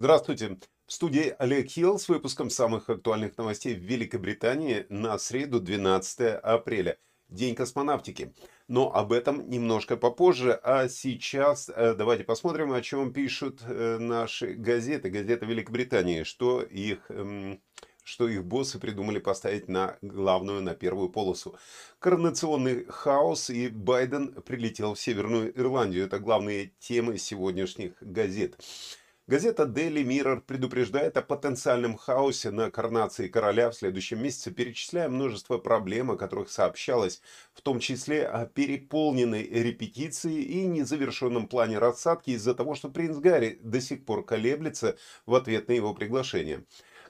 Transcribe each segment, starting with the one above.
Здравствуйте. В студии Олег Хилл с выпуском самых актуальных новостей в Великобритании на среду 12 апреля. День космонавтики. Но об этом немножко попозже. А сейчас э, давайте посмотрим, о чем пишут э, наши газеты. Газеты Великобритании. Что их, эм, что их боссы придумали поставить на главную, на первую полосу. Коронационный хаос и Байден прилетел в Северную Ирландию. Это главные темы сегодняшних газет. Газета Daily Mirror предупреждает о потенциальном хаосе на коронации короля в следующем месяце, перечисляя множество проблем, о которых сообщалось, в том числе о переполненной репетиции и незавершенном плане рассадки из-за того, что принц Гарри до сих пор колеблется в ответ на его приглашение.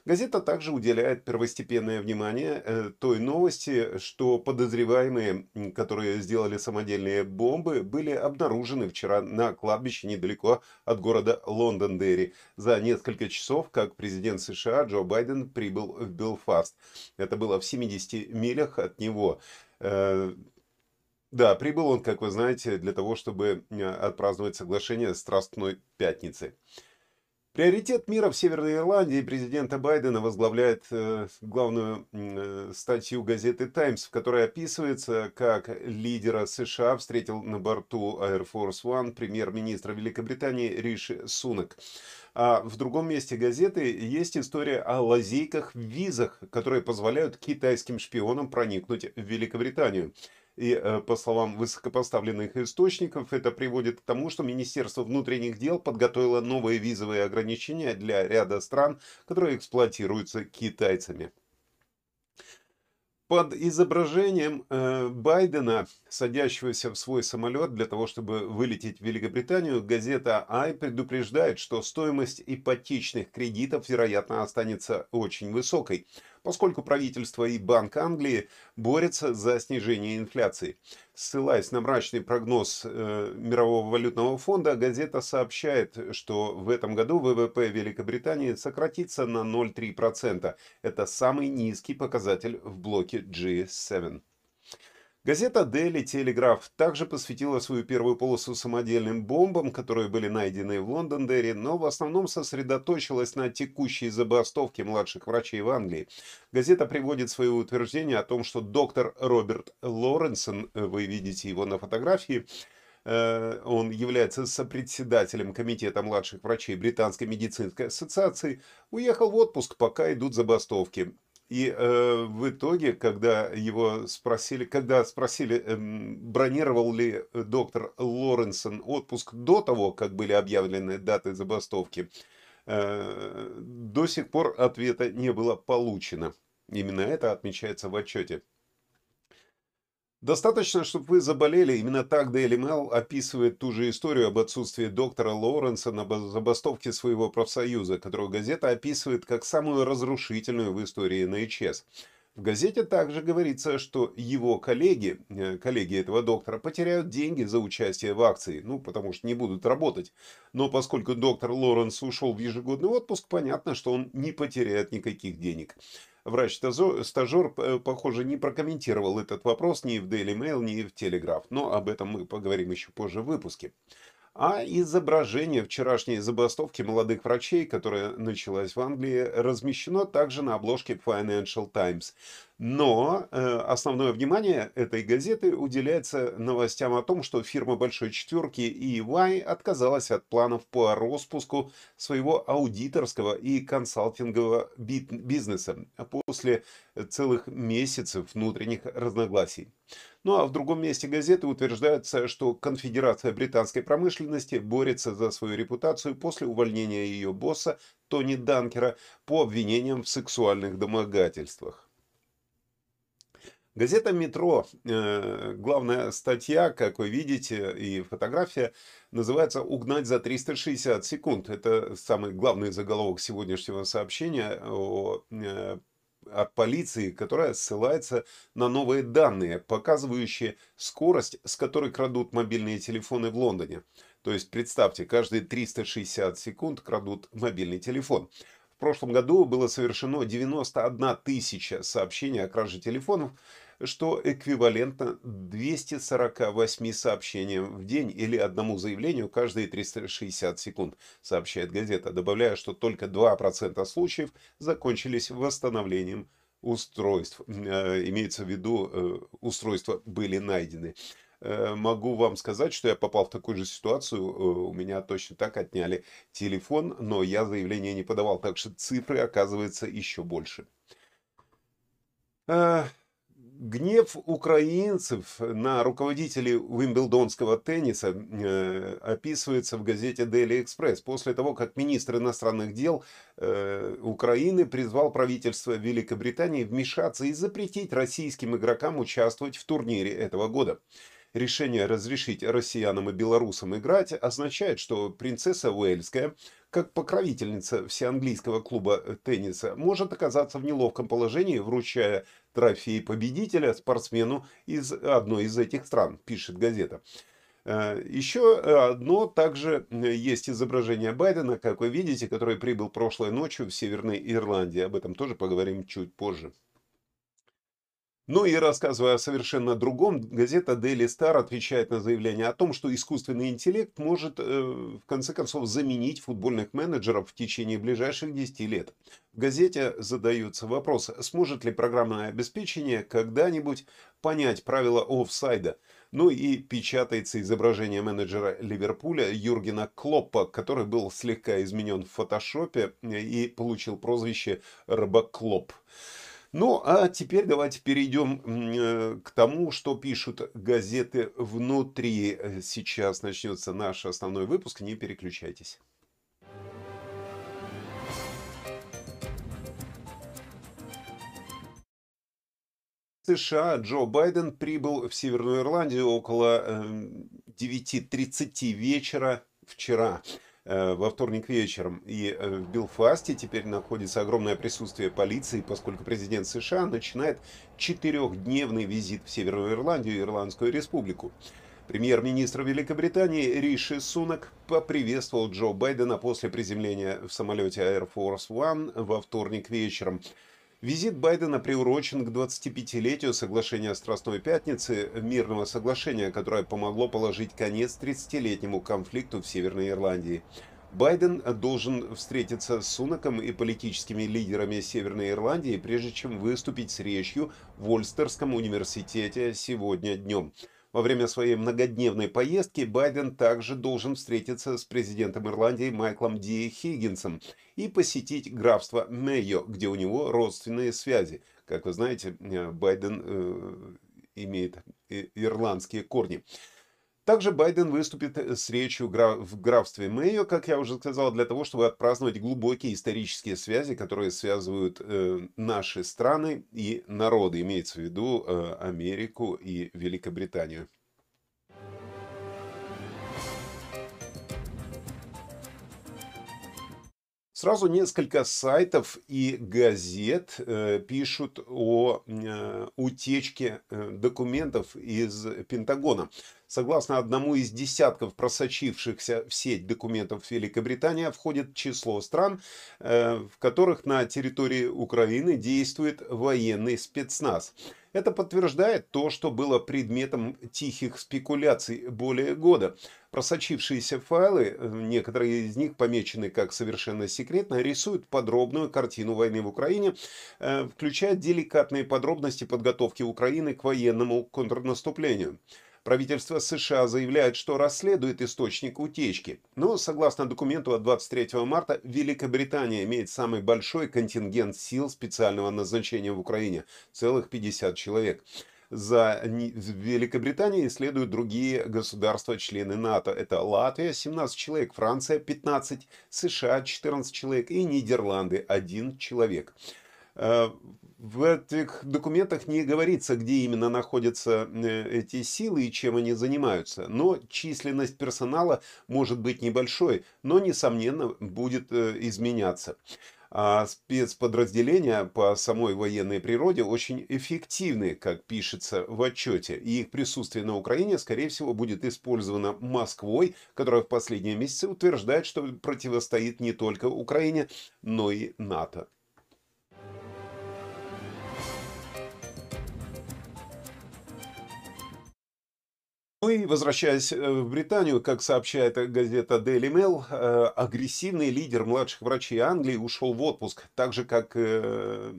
Газета также уделяет первостепенное внимание э, той новости, что подозреваемые, которые сделали самодельные бомбы, были обнаружены вчера на кладбище недалеко от города Лондон-Дерри за несколько часов, как президент США Джо Байден прибыл в Белфаст. Это было в 70 милях от него. Э, да, прибыл он, как вы знаете, для того, чтобы э, отпраздновать соглашение Страстной Пятницы. Приоритет мира в Северной Ирландии президента Байдена возглавляет э, главную э, статью газеты «Таймс», в которой описывается, как лидера США встретил на борту Air Force One премьер-министра Великобритании Риши Сунак. А в другом месте газеты есть история о лазейках в визах, которые позволяют китайским шпионам проникнуть в Великобританию. И э, по словам высокопоставленных источников, это приводит к тому, что Министерство внутренних дел подготовило новые визовые ограничения для ряда стран, которые эксплуатируются китайцами. Под изображением э, Байдена, садящегося в свой самолет для того, чтобы вылететь в Великобританию, газета «Ай» предупреждает, что стоимость ипотечных кредитов, вероятно, останется очень высокой поскольку правительство и Банк Англии борются за снижение инфляции. Ссылаясь на мрачный прогноз э, Мирового валютного фонда, газета сообщает, что в этом году ВВП Великобритании сократится на 0,3%. Это самый низкий показатель в блоке G7. Газета Daily Telegraph также посвятила свою первую полосу самодельным бомбам, которые были найдены в Лондон-Дерри, но в основном сосредоточилась на текущей забастовке младших врачей в Англии. Газета приводит свое утверждение о том, что доктор Роберт Лоренсон, вы видите его на фотографии, э, он является сопредседателем комитета младших врачей Британской медицинской ассоциации, уехал в отпуск, пока идут забастовки. И э, в итоге, когда его спросили, когда спросили, э, бронировал ли доктор Лоренсон отпуск до того, как были объявлены даты забастовки, э, до сих пор ответа не было получено. Именно это отмечается в отчете. Достаточно, чтобы вы заболели. Именно так Daily Mail описывает ту же историю об отсутствии доктора Лоуренса на забастовке своего профсоюза, которую газета описывает как самую разрушительную в истории НХС. В газете также говорится, что его коллеги, э, коллеги этого доктора, потеряют деньги за участие в акции, ну, потому что не будут работать. Но поскольку доктор Лоренс ушел в ежегодный отпуск, понятно, что он не потеряет никаких денег. Врач-стажер, э, похоже, не прокомментировал этот вопрос ни в Daily Mail, ни в Telegraph, но об этом мы поговорим еще позже в выпуске. А изображение вчерашней забастовки молодых врачей, которая началась в Англии, размещено также на обложке Financial Times. Но э, основное внимание этой газеты уделяется новостям о том, что фирма Большой Четверки EY отказалась от планов по распуску своего аудиторского и консалтингового бизнеса после целых месяцев внутренних разногласий. Ну а в другом месте газеты утверждается, что Конфедерация британской промышленности борется за свою репутацию после увольнения ее босса Тони Данкера по обвинениям в сексуальных домогательствах. Газета «Метро», э, главная статья, как вы видите, и фотография, называется «Угнать за 360 секунд». Это самый главный заголовок сегодняшнего сообщения о, э, от полиции, которая ссылается на новые данные, показывающие скорость, с которой крадут мобильные телефоны в Лондоне. То есть, представьте, каждые 360 секунд крадут мобильный телефон прошлом году было совершено 91 тысяча сообщений о краже телефонов, что эквивалентно 248 сообщениям в день или одному заявлению каждые 360 секунд, сообщает газета, добавляя, что только 2% случаев закончились восстановлением устройств. Э, имеется в виду, э, устройства были найдены. Э, могу вам сказать, что я попал в такую же ситуацию. У меня точно так отняли телефон, но я заявление не подавал. Так что цифры, оказывается, еще больше. Гнев украинцев на руководителей Уимблдонского тенниса э, описывается в газете Daily Express. После того, как министр иностранных дел э, Украины призвал правительство Великобритании вмешаться и запретить российским игрокам участвовать в турнире этого года. Решение разрешить россиянам и белорусам играть означает, что принцесса Уэльская, как покровительница всеанглийского клуба тенниса, может оказаться в неловком положении, вручая трофей победителя спортсмену из одной из этих стран, пишет газета. Э, Еще одно также есть изображение Байдена, как вы видите, который прибыл прошлой ночью в Северной Ирландии. Об этом тоже поговорим чуть позже. Ну и рассказывая о совершенно другом, газета Daily Star отвечает на заявление о том, что искусственный интеллект может э, в конце концов заменить футбольных менеджеров в течение ближайших 10 лет. В газете задаются вопросы, сможет ли программное обеспечение когда-нибудь понять правила офсайда. Ну и печатается изображение менеджера Ливерпуля Юргена Клоппа, который был слегка изменен в фотошопе и получил прозвище Робоклоп. Ну, а теперь давайте перейдем э, к тому, что пишут газеты внутри. Э, сейчас начнется наш основной выпуск, не переключайтесь. США Джо Байден прибыл в Северную Ирландию около 9.30 эм, вечера вчера. Э, во вторник вечером. И э, в Белфасте теперь находится огромное присутствие полиции, поскольку президент США начинает четырехдневный визит в Северную Ирландию и Ирландскую республику. Премьер-министр Великобритании Риши Сунак поприветствовал Джо Байдена после приземления в самолете Air Force One во вторник вечером. Визит Байдена приурочен к 25-летию соглашения Страстной Пятницы, мирного соглашения, которое помогло положить конец 30-летнему конфликту в Северной Ирландии. Байден должен встретиться с Сунаком и политическими лидерами Северной Ирландии, прежде чем выступить с речью в Ольстерском университете сегодня днем. Во время своей многодневной поездки Байден также должен встретиться с президентом Ирландии Майклом Ди Хиггинсом и посетить графство Мэйо, где у него родственные связи. Как вы знаете, э, Байден э, имеет ирландские корни. Также Байден выступит э, с речью в графстве Мэйо, как я уже сказал, для того, чтобы отпраздновать глубокие исторические связи, которые связывают э, наши страны и народы, имеется в виду э, Америку и Великобританию. Сразу несколько сайтов и газет э, пишут о э, утечке э, документов из Пентагона. Согласно одному из десятков просочившихся в сеть документов Великобритания входит число стран, э, в которых на территории Украины действует военный спецназ. Это подтверждает то, что было предметом тихих спекуляций более года. Просочившиеся файлы, э, некоторые из них помечены как совершенно секретно, рисуют подробную картину войны в Украине, э, включая деликатные подробности подготовки Украины к военному контрнаступлению. Правительство США заявляет, что расследует источник утечки. Но, согласно документу от 23 марта, Великобритания имеет самый большой контингент сил специального назначения в Украине – целых 50 человек. За Великобританией следуют другие государства-члены НАТО. Это Латвия – 17 человек, Франция – 15, США – 14 человек и Нидерланды – 1 человек. В этих документах не говорится, где именно находятся э, эти силы и чем они занимаются. Но численность персонала может быть небольшой, но, несомненно, будет э, изменяться. А спецподразделения по самой военной природе очень эффективны, как пишется в отчете, и их присутствие на Украине, скорее всего, будет использовано Москвой, которая в последние месяцы утверждает, что противостоит не только Украине, но и НАТО. Ну и возвращаясь э, в Британию, как сообщает газета Daily Mail, э, агрессивный лидер младших врачей Англии ушел в отпуск, так же как, э,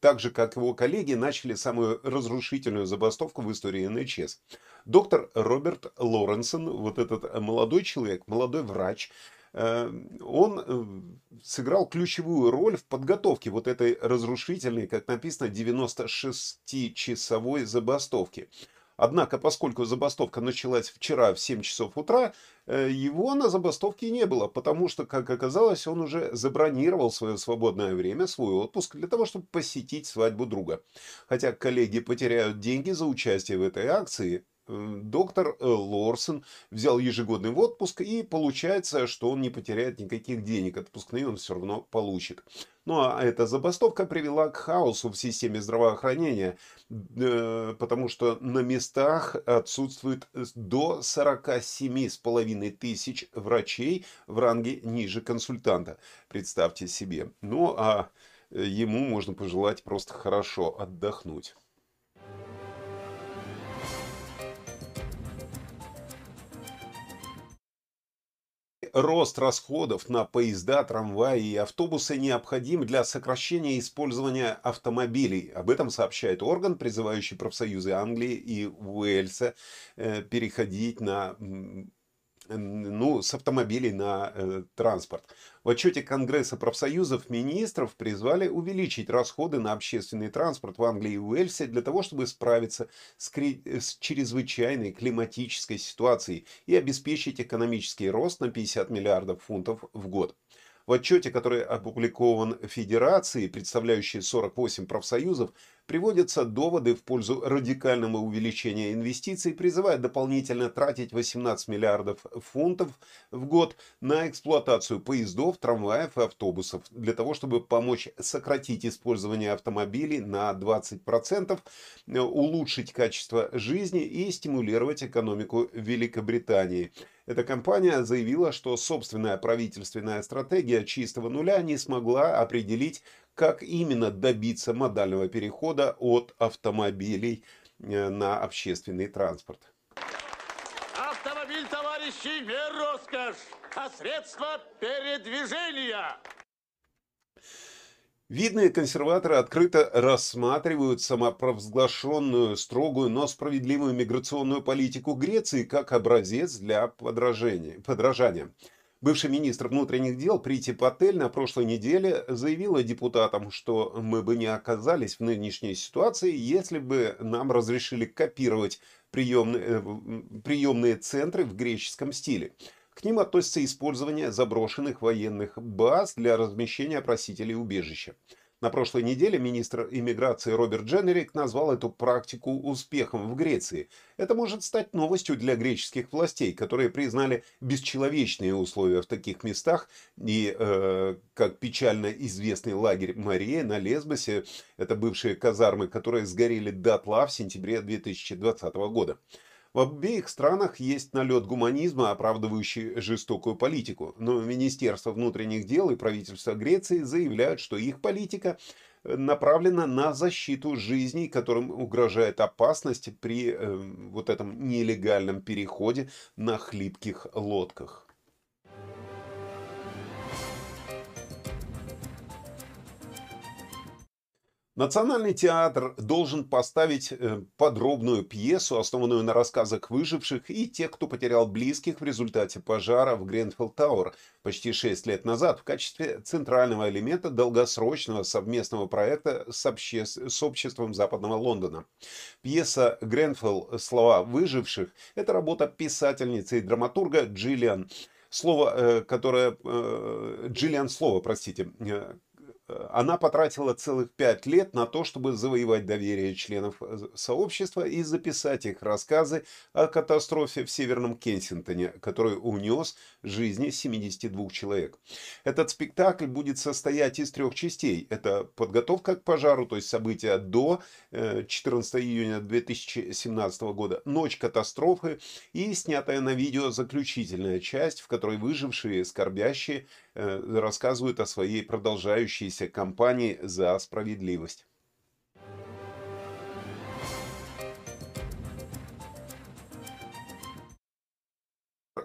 так же, как его коллеги начали самую разрушительную забастовку в истории НХС. Доктор Роберт Лоренсон, вот этот молодой человек, молодой врач, он сыграл ключевую роль в подготовке вот этой разрушительной, как написано, 96-часовой забастовки. Однако, поскольку забастовка началась вчера в 7 часов утра, э, его на забастовке не было, потому что, как оказалось, он уже забронировал свое свободное время, свой отпуск для того, чтобы посетить свадьбу друга. Хотя коллеги потеряют деньги за участие в этой акции, доктор э, Лорсон взял ежегодный отпуск, и получается, что он не потеряет никаких денег. Отпускные он все равно получит. Ну а эта забастовка привела к хаосу в системе здравоохранения, э, потому что на местах отсутствует до 47,5 тысяч врачей в ранге ниже консультанта. Представьте себе. Ну а ему можно пожелать просто хорошо отдохнуть. Рост расходов на поезда, трамваи и автобусы необходим для сокращения использования автомобилей. Об этом сообщает орган, призывающий профсоюзы Англии и Уэльса э, переходить на ну, с автомобилей на э, транспорт. В отчете Конгресса профсоюзов министров призвали увеличить расходы на общественный транспорт в Англии и Уэльсе для того, чтобы справиться с, с чрезвычайной климатической ситуацией и обеспечить экономический рост на 50 миллиардов фунтов в год. В отчете, который опубликован Федерацией, представляющей 48 профсоюзов, приводятся доводы в пользу радикального увеличения инвестиций, призывая дополнительно тратить 18 миллиардов фунтов в год на эксплуатацию поездов, трамваев и автобусов, для того, чтобы помочь сократить использование автомобилей на 20%, улучшить качество жизни и стимулировать экономику Великобритании. Эта компания заявила, что собственная правительственная стратегия чистого нуля не смогла определить, как именно добиться модального перехода от автомобилей э, на общественный транспорт. Автомобиль, товарищи, не роскошь, а средство передвижения. Видные консерваторы открыто рассматривают самопровозглашенную, строгую, но справедливую миграционную политику Греции как образец для подражания. подражания. Бывший министр внутренних дел Прити Патель на прошлой неделе заявила депутатам, что мы бы не оказались в нынешней ситуации, если бы нам разрешили копировать приемные, э, приемные центры в греческом стиле. К ним относится использование заброшенных военных баз для размещения просителей убежища. На прошлой неделе министр иммиграции Роберт Дженерик назвал эту практику успехом в Греции. Это может стать новостью для греческих властей, которые признали бесчеловечные условия в таких местах. И, э, как печально известный лагерь Мария на Лесбосе, это бывшие казармы, которые сгорели дотла в сентябре 2020 года. В обеих странах есть налет гуманизма, оправдывающий жестокую политику, но Министерство внутренних дел и правительство Греции заявляют, что их политика э, направлена на защиту жизней, которым угрожает опасность при э, вот этом нелегальном переходе на хлипких лодках. Национальный театр должен поставить э, подробную пьесу, основанную на рассказах выживших и тех, кто потерял близких в результате пожара в Гренфилл Тауэр почти 6 лет назад в качестве центрального элемента долгосрочного совместного проекта с, обще... с обществом Западного Лондона. Пьеса «Гренфилл. Слова выживших» — это работа писательницы и драматурга Джиллиан Слово, э, которое... Э, Джиллиан Слово, простите, она потратила целых пять лет на то, чтобы завоевать доверие членов э, сообщества и записать их рассказы о катастрофе в Северном Кенсингтоне, который унес жизни 72 человек. Этот спектакль будет состоять из трех частей. Это подготовка к пожару, то есть события до 14 э, июня 2017 года, ночь катастрофы и снятая на видео заключительная часть, в которой выжившие скорбящие рассказывают о своей продолжающейся кампании за справедливость.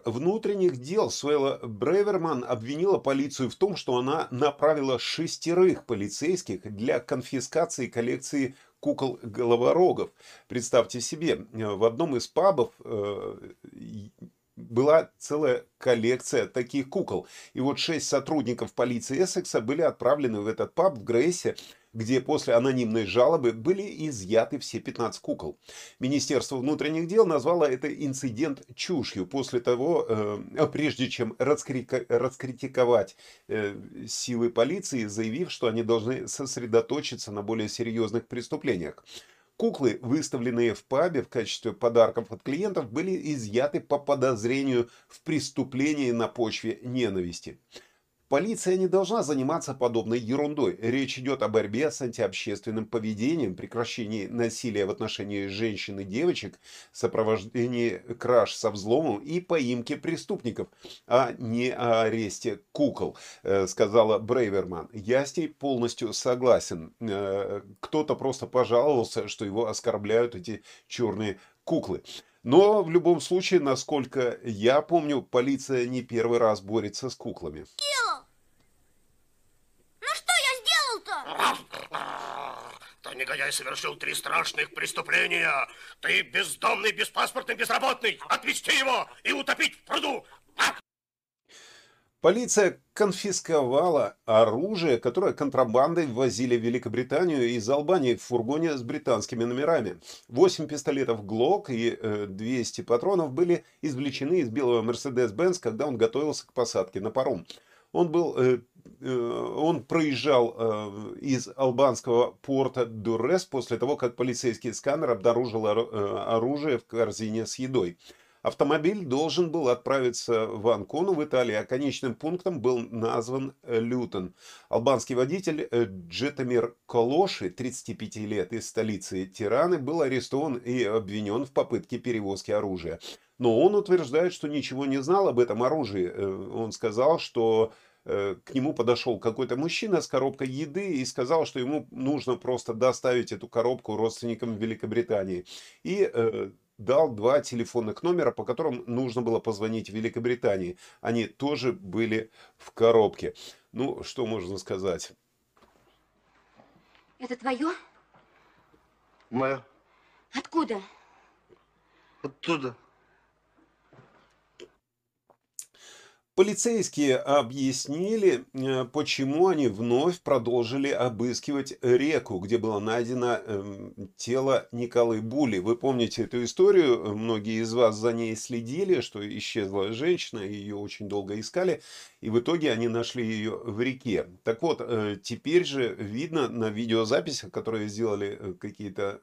внутренних дел Суэла Бреверман обвинила полицию в том, что она направила шестерых полицейских для конфискации коллекции кукол-головорогов. Представьте себе, в одном из пабов э, была целая коллекция таких кукол. И вот шесть сотрудников полиции Эссекса были отправлены в этот паб в Грейсе, где после анонимной жалобы были изъяты все 15 кукол. Министерство внутренних дел назвало это инцидент чушью после того, э, прежде чем раскритиковать э, силы полиции, заявив, что они должны сосредоточиться на более серьезных преступлениях. Куклы, выставленные в пабе в качестве подарков от клиентов, были изъяты по подозрению в преступлении на почве ненависти. Полиция не должна заниматься подобной ерундой. Речь идет о борьбе с антиобщественным поведением, прекращении насилия в отношении женщин и девочек, сопровождении краж со взломом и поимке преступников, а не о аресте кукол, э, сказала Брейверман. Я с ней полностью согласен. Э, кто-то просто пожаловался, что его оскорбляют эти черные куклы. Но в любом случае, насколько я помню, полиция не первый раз борется с куклами. негодяй совершил три страшных преступления. Ты бездомный, беспаспортный, безработный. Отвезти его и утопить в пруду. Полиция конфисковала оружие, которое контрабандой ввозили в Великобританию из Албании в фургоне с британскими номерами. Восемь пистолетов ГЛОК и 200 э, патронов были извлечены из белого Mercedes-Benz, когда он готовился к посадке на паром. Он был э, Э, он проезжал э, из албанского порта Дуррес после того, как полицейский сканер обнаружил э, оружие в корзине с едой. Автомобиль должен был отправиться в Анкону в Италии, а конечным пунктом был назван Лютон. Албанский водитель Джетамир Колоши, 35 лет, из столицы Тираны, был арестован и обвинен в попытке перевозки оружия. Но он утверждает, что ничего не знал об этом оружии. Он сказал, что Э, к нему подошел какой-то мужчина с коробкой еды и сказал, что ему нужно просто доставить эту коробку родственникам в Великобритании. И э, дал два телефонных номера, по которым нужно было позвонить в Великобритании. Они тоже были в коробке. Ну, что можно сказать? Это твое? Мое. Откуда? Оттуда. Полицейские объяснили, э, почему они вновь продолжили обыскивать реку, где было найдено эм, тело Николы Були. Вы помните эту историю, многие из вас за ней следили, что исчезла женщина, ее очень долго искали, и в итоге они нашли ее в реке. Так вот, э, теперь же видно на видеозаписях, которые сделали э, какие-то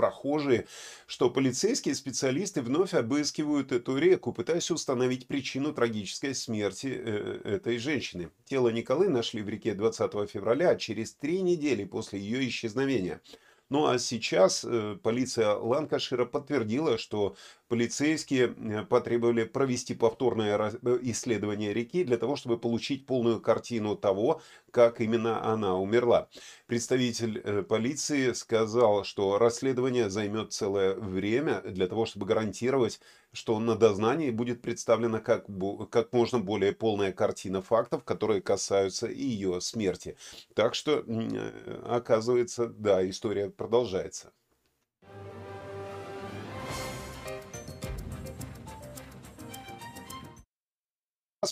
прохожие, что полицейские специалисты вновь обыскивают эту реку, пытаясь установить причину трагической смерти э, этой женщины. Тело Николы нашли в реке 20 февраля, через три недели после ее исчезновения. Ну а сейчас э, полиция Ланкашира подтвердила, что полицейские э, потребовали провести повторное э, исследование реки для того, чтобы получить полную картину того, как именно она умерла. Представитель полиции сказал, что расследование займет целое время для того, чтобы гарантировать что на дознании будет представлена как, как можно более полная картина фактов, которые касаются и ее смерти. Так что, э, оказывается, да, история продолжается.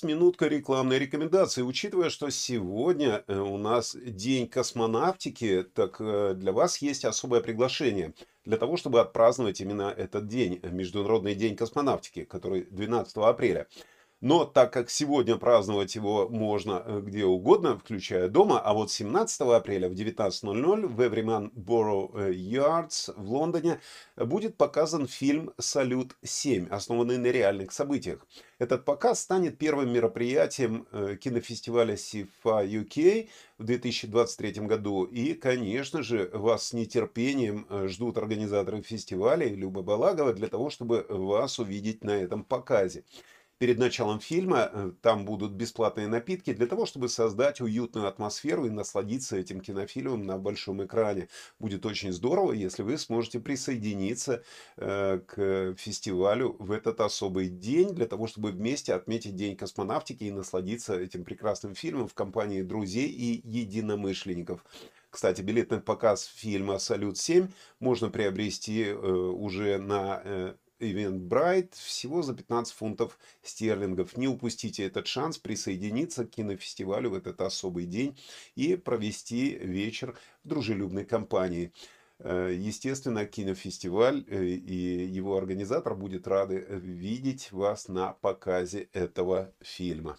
Минутка рекламной рекомендации. Учитывая, что сегодня э, у нас день космонавтики, так э, для вас есть особое приглашение для того, чтобы отпраздновать именно этот день, Международный день космонавтики, который 12 апреля. Но так как сегодня праздновать его можно э, где угодно, включая дома, а вот 17 апреля в 19.00 в Everyman Borough э, Yards в Лондоне будет показан фильм «Салют-7», основанный на реальных событиях. Этот показ станет первым мероприятием э, кинофестиваля SIFA UK в 2023 году. И, конечно же, вас с нетерпением ждут организаторы фестиваля Люба Балагова для того, чтобы вас увидеть на этом показе перед началом фильма э, там будут бесплатные напитки для того, чтобы создать уютную атмосферу и насладиться этим кинофильмом на большом экране. Будет очень здорово, если вы сможете присоединиться э, к фестивалю в этот особый день, для того, чтобы вместе отметить День космонавтики и насладиться этим прекрасным фильмом в компании друзей и единомышленников. Кстати, билет на показ фильма «Салют-7» можно приобрести э, уже на Eventbrite всего за 15 фунтов стерлингов. Не упустите этот шанс присоединиться к кинофестивалю в этот особый день и провести вечер в дружелюбной компании. Э, естественно, кинофестиваль э, и его организатор будет рады видеть вас на показе этого фильма.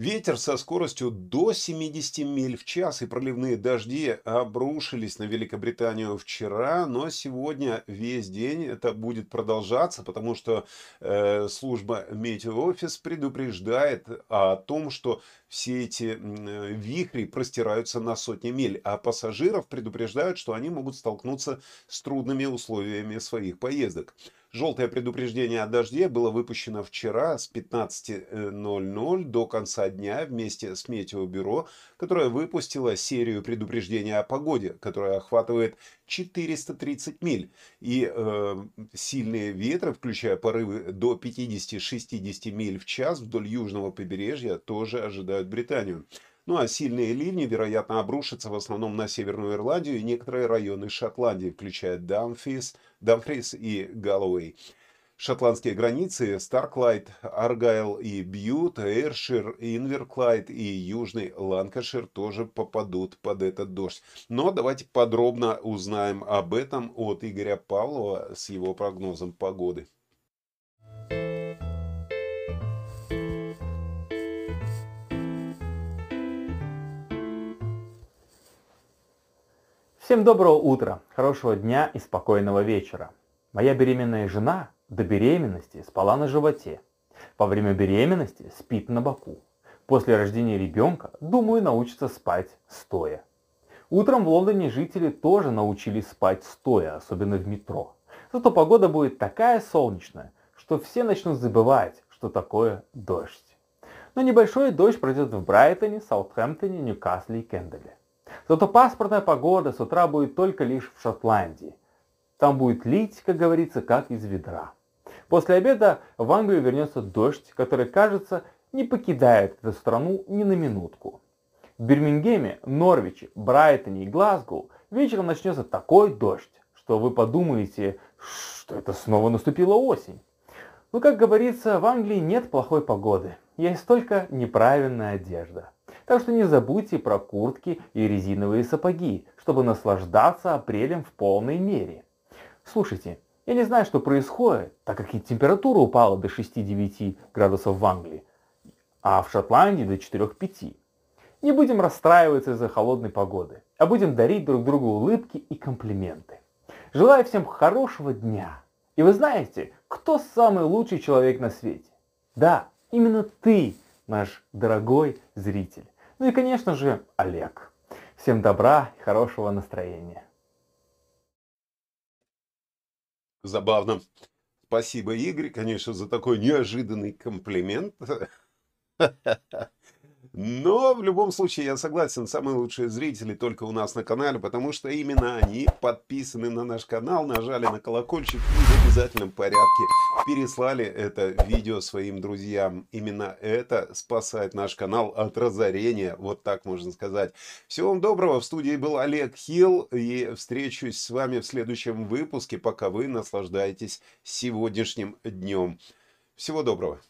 Ветер со скоростью до 70 миль в час и проливные дожди обрушились на Великобританию вчера, но сегодня весь день это будет продолжаться, потому что э, служба Метеоофис предупреждает о том, что все эти э, вихри простираются на сотни миль, а пассажиров предупреждают, что они могут столкнуться с трудными условиями своих поездок. Желтое предупреждение о дожде было выпущено вчера с 15.00 до конца дня вместе с Метеобюро, которое выпустило серию предупреждений о погоде, которая охватывает 430 миль. И э, сильные ветры, включая порывы до 50-60 миль в час вдоль южного побережья, тоже ожидают Британию. Ну а сильные ливни, вероятно, обрушатся в основном на Северную Ирландию и некоторые районы Шотландии, включая Дамфрис, Дамфрис и Галлоуэй. Шотландские границы Старклайд, Аргайл и Бьют, Эйршир, Инверклайд и Южный Ланкашир тоже попадут под этот дождь. Но давайте подробно узнаем об этом от Игоря Павлова с его прогнозом погоды. Всем доброго утра, хорошего дня и спокойного вечера. Моя беременная жена до беременности спала на животе. Во время беременности спит на боку. После рождения ребенка, думаю, научится спать стоя. Утром в Лондоне жители тоже научились спать стоя, особенно в метро. Зато погода будет такая солнечная, что все начнут забывать, что такое дождь. Но небольшой дождь пройдет в Брайтоне, Саутгемптоне, Ньюкасле и Кенделе. Зато паспортная погода с утра будет только лишь в Шотландии. Там будет лить, как говорится, как из ведра. После обеда в Англию вернется дождь, который, кажется, не покидает эту страну ни на минутку. В Бирмингеме, Норвиче, Брайтоне и Глазгоу вечером начнется такой дождь, что вы подумаете, что это снова наступила осень. Но, как говорится, в Англии нет плохой погоды, есть только неправильная одежда. Так что не забудьте про куртки и резиновые сапоги, чтобы наслаждаться апрелем в полной мере. Слушайте, я не знаю, что происходит, так как и температура упала до 6-9 градусов в Англии, а в Шотландии до 4-5. Не будем расстраиваться из-за холодной погоды, а будем дарить друг другу улыбки и комплименты. Желаю всем хорошего дня. И вы знаете, кто самый лучший человек на свете? Да, именно ты, наш дорогой зритель. Ну и, конечно же, Олег. Всем добра и хорошего настроения. Забавно. Спасибо, Игорь, конечно, за такой неожиданный комплимент. Но в любом случае я согласен, самые лучшие зрители только у нас на канале, потому что именно они подписаны на наш канал, нажали на колокольчик и в обязательном порядке переслали это видео своим друзьям. Именно это спасает наш канал от разорения, вот так можно сказать. Всего вам доброго, в студии был Олег Хилл и встречусь с вами в следующем выпуске, пока вы наслаждаетесь сегодняшним днем. Всего доброго.